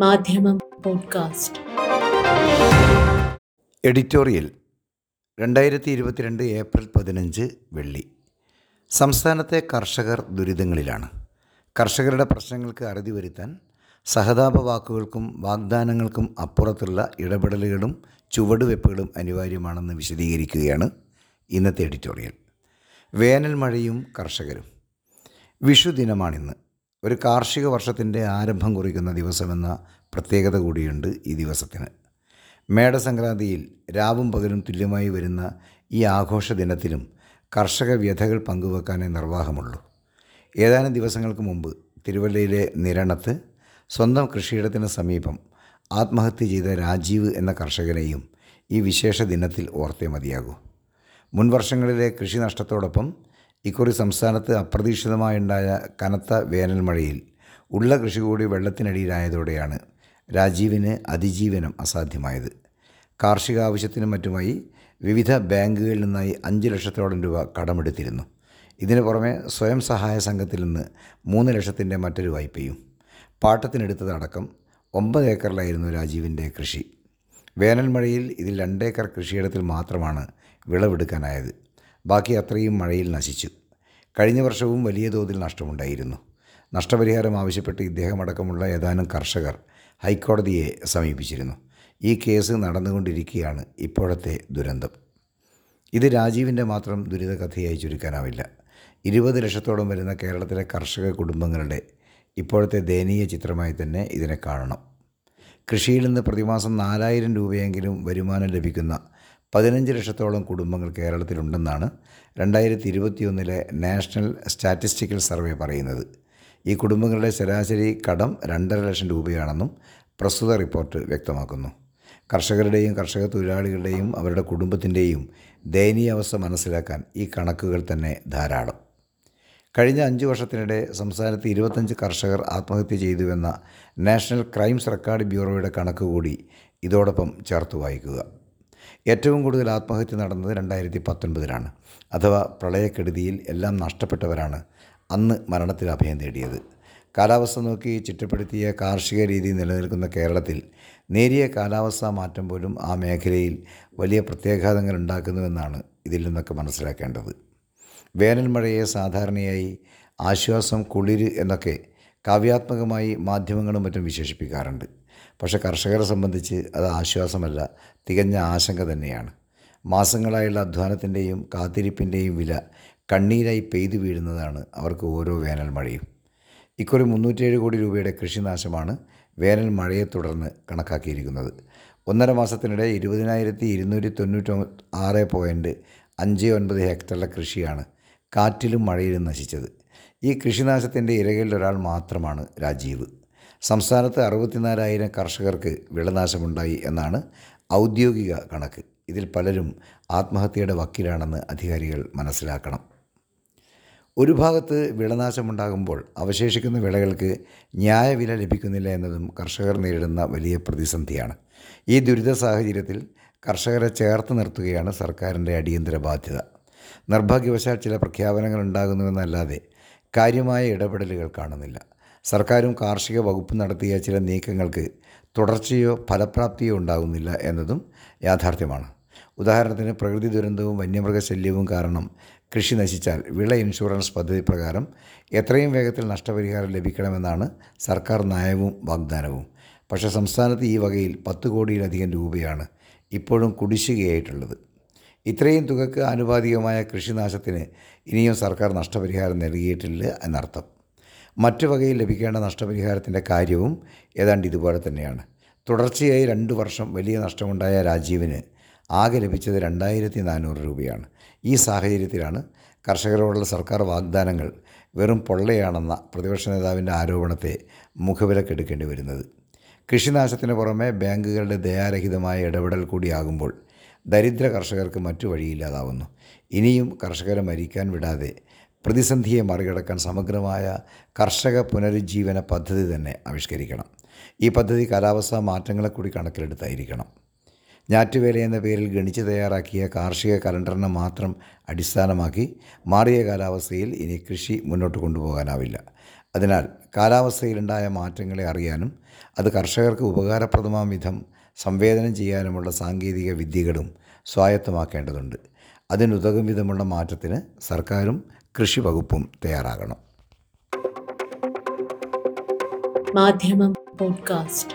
മാധ്യമം podcast. Editorial രണ്ടായിരത്തി ഇരുപത്തിരണ്ട് ഏപ്രിൽ പതിനഞ്ച് വെള്ളി. സംസ്ഥാനത്തെ കർഷകർ ദുരിതങ്ങളിലാണ്. കർഷകരുടെ പ്രശ്നങ്ങൾക്ക് അറുതി വരുത്താൻ സഹതാപ വാക്കുകൾക്കും വാഗ്ദാനങ്ങൾക്കും അപ്പുറത്തുള്ള ഇടപെടലുകളും ചുവടുവെപ്പുകളും അനിവാര്യമാണെന്ന് വിശദീകരിക്കുകയാണ് ഇന്നത്തെ എഡിറ്റോറിയൽ. വേനൽ മഴയും കർഷകരും. വിഷു ദിനമാണിന്ന് ഒരു കാർഷിക വർഷത്തിന്റെ ആരംഭം കുറിക്കുന്ന ദിവസമെന്ന പ്രത്യേകത കൂടിയുണ്ട് ഈ ദിവസത്തിന്. മേടസംക്രാന്തിയിൽ രാവും പകലും തുല്യമായി വരുന്ന ഈ ആഘോഷ ദിനത്തിലും കർഷക വ്യഥകൾ പങ്കുവെക്കാനേ നിർവാഹമുള്ളൂ. ഏതാനും ദിവസങ്ങൾക്ക് മുമ്പ് തിരുവല്ലയിലെ നിരണത്ത് സ്വന്തം കൃഷിയിടത്തിന് സമീപം ആത്മഹത്യ ചെയ്ത രാജീവ് എന്ന കർഷകനെയും ഈ വിശേഷ ദിനത്തിൽ ഓർത്തേ മതിയാകൂ. മുൻവർഷങ്ങളിലെ കൃഷി നഷ്ടത്തോടൊപ്പം ഇക്കുറി സംസ്ഥാനത്ത് അപ്രതീക്ഷിതമായുണ്ടായ കനത്ത വേനൽമഴയിൽ ഉള്ള കൃഷി കൂടി വെള്ളത്തിനടിയിലായതോടെയാണ് രാജീവിന് അതിജീവനം അസാധ്യമായത്. കാർഷിക ആവശ്യത്തിനും മറ്റുമായി വിവിധ ബാങ്കുകളിൽ നിന്നായി അഞ്ച് ലക്ഷത്തോളം രൂപ കടമെടുത്തിരുന്നു. ഇതിനു പുറമെ സ്വയം സഹായ സംഘത്തിൽ നിന്ന് മൂന്ന് ലക്ഷത്തിന്റെ മറ്റൊരു വായ്പയും. പാട്ടത്തിനെടുത്തതടക്കം ഒമ്പത് ഏക്കറിലായിരുന്നു രാജീവിന്റെ കൃഷി. വേനൽമഴയിൽ ഇതിൽ രണ്ടേക്കർ കൃഷിയിടത്തിൽ മാത്രമാണ് വിളവെടുക്കാനായത്. ബാക്കി അത്രയും മഴയിൽ നശിച്ചു. കഴിഞ്ഞ വർഷവും വലിയ തോതിൽ നഷ്ടമുണ്ടായിരുന്നു. നഷ്ടപരിഹാരം ആവശ്യപ്പെട്ട് ഇദ്ദേഹമടക്കമുള്ള ഏതാനും കർഷകർ ഹൈക്കോടതിയെ സമീപിച്ചിരുന്നു. ഈ കേസ് നടന്നുകൊണ്ടിരിക്കുകയാണ് ഇപ്പോഴത്തെ ദുരന്തം. ഇത് രാജീവിന്റെ മാത്രം ദുരിതകഥയായി ചുരുക്കാനാവില്ല. ഇരുപത് ലക്ഷത്തോളം വരുന്ന കേരളത്തിലെ കർഷക കുടുംബങ്ങളുടെ ഇപ്പോഴത്തെ ദയനീയ ചിത്രമായി തന്നെ ഇതിനെ കാണണം. കൃഷിയിൽ നിന്ന് പ്രതിമാസം നാലായിരം രൂപയെങ്കിലും വരുമാനം ലഭിക്കുന്ന പതിനഞ്ച് ലക്ഷത്തോളം കുടുംബങ്ങൾ കേരളത്തിലുണ്ടെന്നാണ് രണ്ടായിരത്തി ഇരുപത്തിയൊന്നിലെ നാഷണൽ സ്റ്റാറ്റിസ്റ്റിക്കൽ സർവേ പറയുന്നത്. ഈ കുടുംബങ്ങളുടെ ശരാശരി കടം രണ്ടര ലക്ഷം രൂപയാണെന്നും പ്രസ്തുത റിപ്പോർട്ട് വ്യക്തമാക്കുന്നു. കർഷകരുടെയും കർഷക തൊഴിലാളികളുടെയും അവരുടെ കുടുംബത്തിന്റെയും ദയനീയാവസ്ഥ മനസ്സിലാക്കാൻ ഈ കണക്കുകൾ തന്നെ ധാരാളം. കഴിഞ്ഞ അഞ്ച് വർഷത്തിനിടെ സംസ്ഥാനത്ത് ഇരുപത്തഞ്ച് കർഷകർ ആത്മഹത്യ ചെയ്തുവെന്ന നാഷണൽ ക്രൈംസ് റെക്കോർഡ് ബ്യൂറോയുടെ കണക്ക് കൂടി ഇതോടൊപ്പം ചേർത്ത് വായിക്കുക. ഏറ്റവും കൂടുതൽ ആത്മഹത്യ നടന്നത് രണ്ടായിരത്തി പത്തൊൻപതിലാണ് അഥവാ പ്രളയക്കെടുതിയിൽ എല്ലാം നഷ്ടപ്പെട്ടവരാണ് അന്ന് മരണത്തിൽ അഭയം തേടിയത് കാലാവസ്ഥ നോക്കി ചിട്ടപ്പെടുത്തിയ കാർഷിക രീതി നിലനിൽക്കുന്ന കേരളത്തിൽ നേരിയ കാലാവസ്ഥാ മാറ്റം പോലും ആ മേഖലയിൽ വലിയ പ്രത്യാഘാതങ്ങൾ ഉണ്ടാക്കുന്നുവെന്നാണ് ഇതിൽ നിന്നൊക്കെ മനസ്സിലാക്കേണ്ടത്. വേനൽ മഴയെ സാധാരണയായി ആശ്വാസം കുളിര് എന്നൊക്കെ കാവ്യാത്മകമായി മാധ്യമങ്ങളും മറ്റും വിശേഷിപ്പിക്കാറുണ്ട്. പക്ഷേ കർഷകരെ സംബന്ധിച്ച് അത് ആശ്വാസമല്ല. തികഞ്ഞ ആശങ്ക തന്നെയാണ്. മാസങ്ങളായുള്ള അധ്വാനത്തിന്റെയും കാത്തിരിപ്പിന്റെയും വില കണ്ണീരായി പെയ്തു വീഴുന്നതാണ് അവർക്ക് ഓരോ വേനൽ മഴയും. ഇക്കുറി മുന്നൂറ്റിയേഴ് കോടി രൂപയുടെ കൃഷിനാശമാണ് വേനൽ മഴയെ തുടർന്ന് കണക്കാക്കിയിരിക്കുന്നത്. ഒന്നര മാസത്തിനിടെ ഇരുപതിനായിരത്തി ഇരുന്നൂറ്റി തൊണ്ണൂറ്റി ആറ് പോയിന്റ് അഞ്ച് ഒൻപത് ഹെക്ടറിലെ കൃഷിയാണ് കാറ്റിലും മഴയിലും നശിച്ചത്. ഈ കൃഷിനാശത്തിന്റെ ഇരകളിൽ ഒരാൾ മാത്രമാണ് രാജീവ്. സംസ്ഥാനത്ത് അറുപത്തിനാലായിരം കർഷകർക്ക് വിളനാശമുണ്ടായി എന്നാണ് ഔദ്യോഗിക കണക്ക്. ഇതിൽ പലരും ആത്മഹത്യയുടെ വക്കീലാണെന്ന് അധികാരികൾ മനസ്സിലാക്കണം. ഒരു ഭാഗത്ത് വിളനാശമുണ്ടാകുമ്പോൾ അവശേഷിക്കുന്ന വിളകൾക്ക് ന്യായവില ലഭിക്കുന്നില്ല എന്നതും കർഷകർ നേരിടുന്ന വലിയ പ്രതിസന്ധിയാണ്. ഈ ദുരിത സാഹചര്യത്തിൽ കർഷകരെ ചേർത്ത് നിർത്തുകയാണ് സർക്കാരിന്റെ അടിയന്തര ബാധ്യത. നിർഭാഗ്യവശാൽ ചില പ്രഖ്യാപനങ്ങൾ ഉണ്ടാകുന്നുവെന്നല്ലാതെ കാര്യമായ ഇടപെടലുകൾ കാണുന്നില്ല. സർക്കാരും കാർഷിക വകുപ്പും നടത്തിയ ചില നീക്കങ്ങൾക്ക് തുടർച്ചയോ ഫലപ്രാപ്തിയോ ഉണ്ടാകുന്നില്ല എന്നതും യാഥാർത്ഥ്യമാണ്. ഉദാഹരണത്തിന് പ്രകൃതി ദുരന്തവും വന്യമൃഗശല്യവും കാരണം കൃഷി നശിച്ചാൽ വിള ഇൻഷുറൻസ് പദ്ധതി പ്രകാരം എത്രയും വേഗത്തിൽ നഷ്ടപരിഹാരം ലഭിക്കണമെന്നാണ് സർക്കാർ നയവും വാഗ്ദാനവും. പക്ഷേ സംസ്ഥാനത്ത് ഈ വകയിൽ പത്ത് കോടിയിലധികം രൂപയാണ് ഇപ്പോഴും കുടിശ്ശികയായിട്ടുള്ളത്. ഇത്രയും തുകക്ക് ആനുപാതികമായ കൃഷിനാശത്തിന് ഇനിയും സർക്കാർ നഷ്ടപരിഹാരം നൽകിയിട്ടില്ല എന്നർത്ഥം. മറ്റു വകയിൽ ലഭിക്കേണ്ട നഷ്ടപരിഹാരത്തിന്റെ കാര്യവും ഏതാണ്ട് ഇതുപോലെ തന്നെയാണ്. തുടർച്ചയായി രണ്ട് വർഷം വലിയ നഷ്ടമുണ്ടായ രാജീവിന് ആകെ ലഭിച്ചത് രണ്ടായിരത്തി നാനൂറ് രൂപയാണ്. ഈ സാഹചര്യത്തിലാണ് കർഷകരോടുള്ള സർക്കാർ വാഗ്ദാനങ്ങൾ വെറും പൊള്ളയാണെന്ന പ്രതിപക്ഷ നേതാവിന്റെ ആരോപണത്തെ മുഖവിലക്കെടുക്കേണ്ടി വരുന്നത്. കൃഷിനാശത്തിന് പുറമെ ബാങ്കുകളുടെ ദയാരഹിതമായ ഇടപെടൽ കൂടിയാകുമ്പോൾ ദരിദ്ര കർഷകർക്ക് മറ്റു വഴിയില്ലാതാവുന്നു. ഇനിയും കർഷകരെ മരിക്കാൻ വിടാതെ പ്രതിസന്ധിയെ മറികടക്കാൻ സമഗ്രമായ കർഷക പുനരുജ്ജീവന പദ്ധതി തന്നെ ആവിഷ്കരിക്കണം. ഈ പദ്ധതി കാലാവസ്ഥാ മാറ്റങ്ങളെ കൂടി കണക്കിലെടുത്തായിരിക്കണം. ഞാറ്റുവേല എന്ന പേരിൽ ഗണിച്ച് തയ്യാറാക്കിയ കാർഷിക കലണ്ടറിനെ മാത്രം അടിസ്ഥാനമാക്കി മാറിയ കാലാവസ്ഥയിൽ ഇനി കൃഷി മുന്നോട്ട് കൊണ്ടുപോകാനാവില്ല. അതിനാൽ കാലാവസ്ഥയിലുണ്ടായ മാറ്റങ്ങളെ അറിയാനും അത് കർഷകർക്ക് ഉപകാരപ്രദമാം വിധം സംവേദനം ചെയ്യാനുമുള്ള സാങ്കേതിക വിദ്യകളും സ്വായത്തമാക്കേണ്ടതുണ്ട്. അതിനുതകും വിധമുള്ള മാറ്റത്തിന് സർക്കാരും കൃഷി വകുപ്പും തയ്യാറാകണം. മാധ്യമം പോഡ്കാസ്റ്റ്.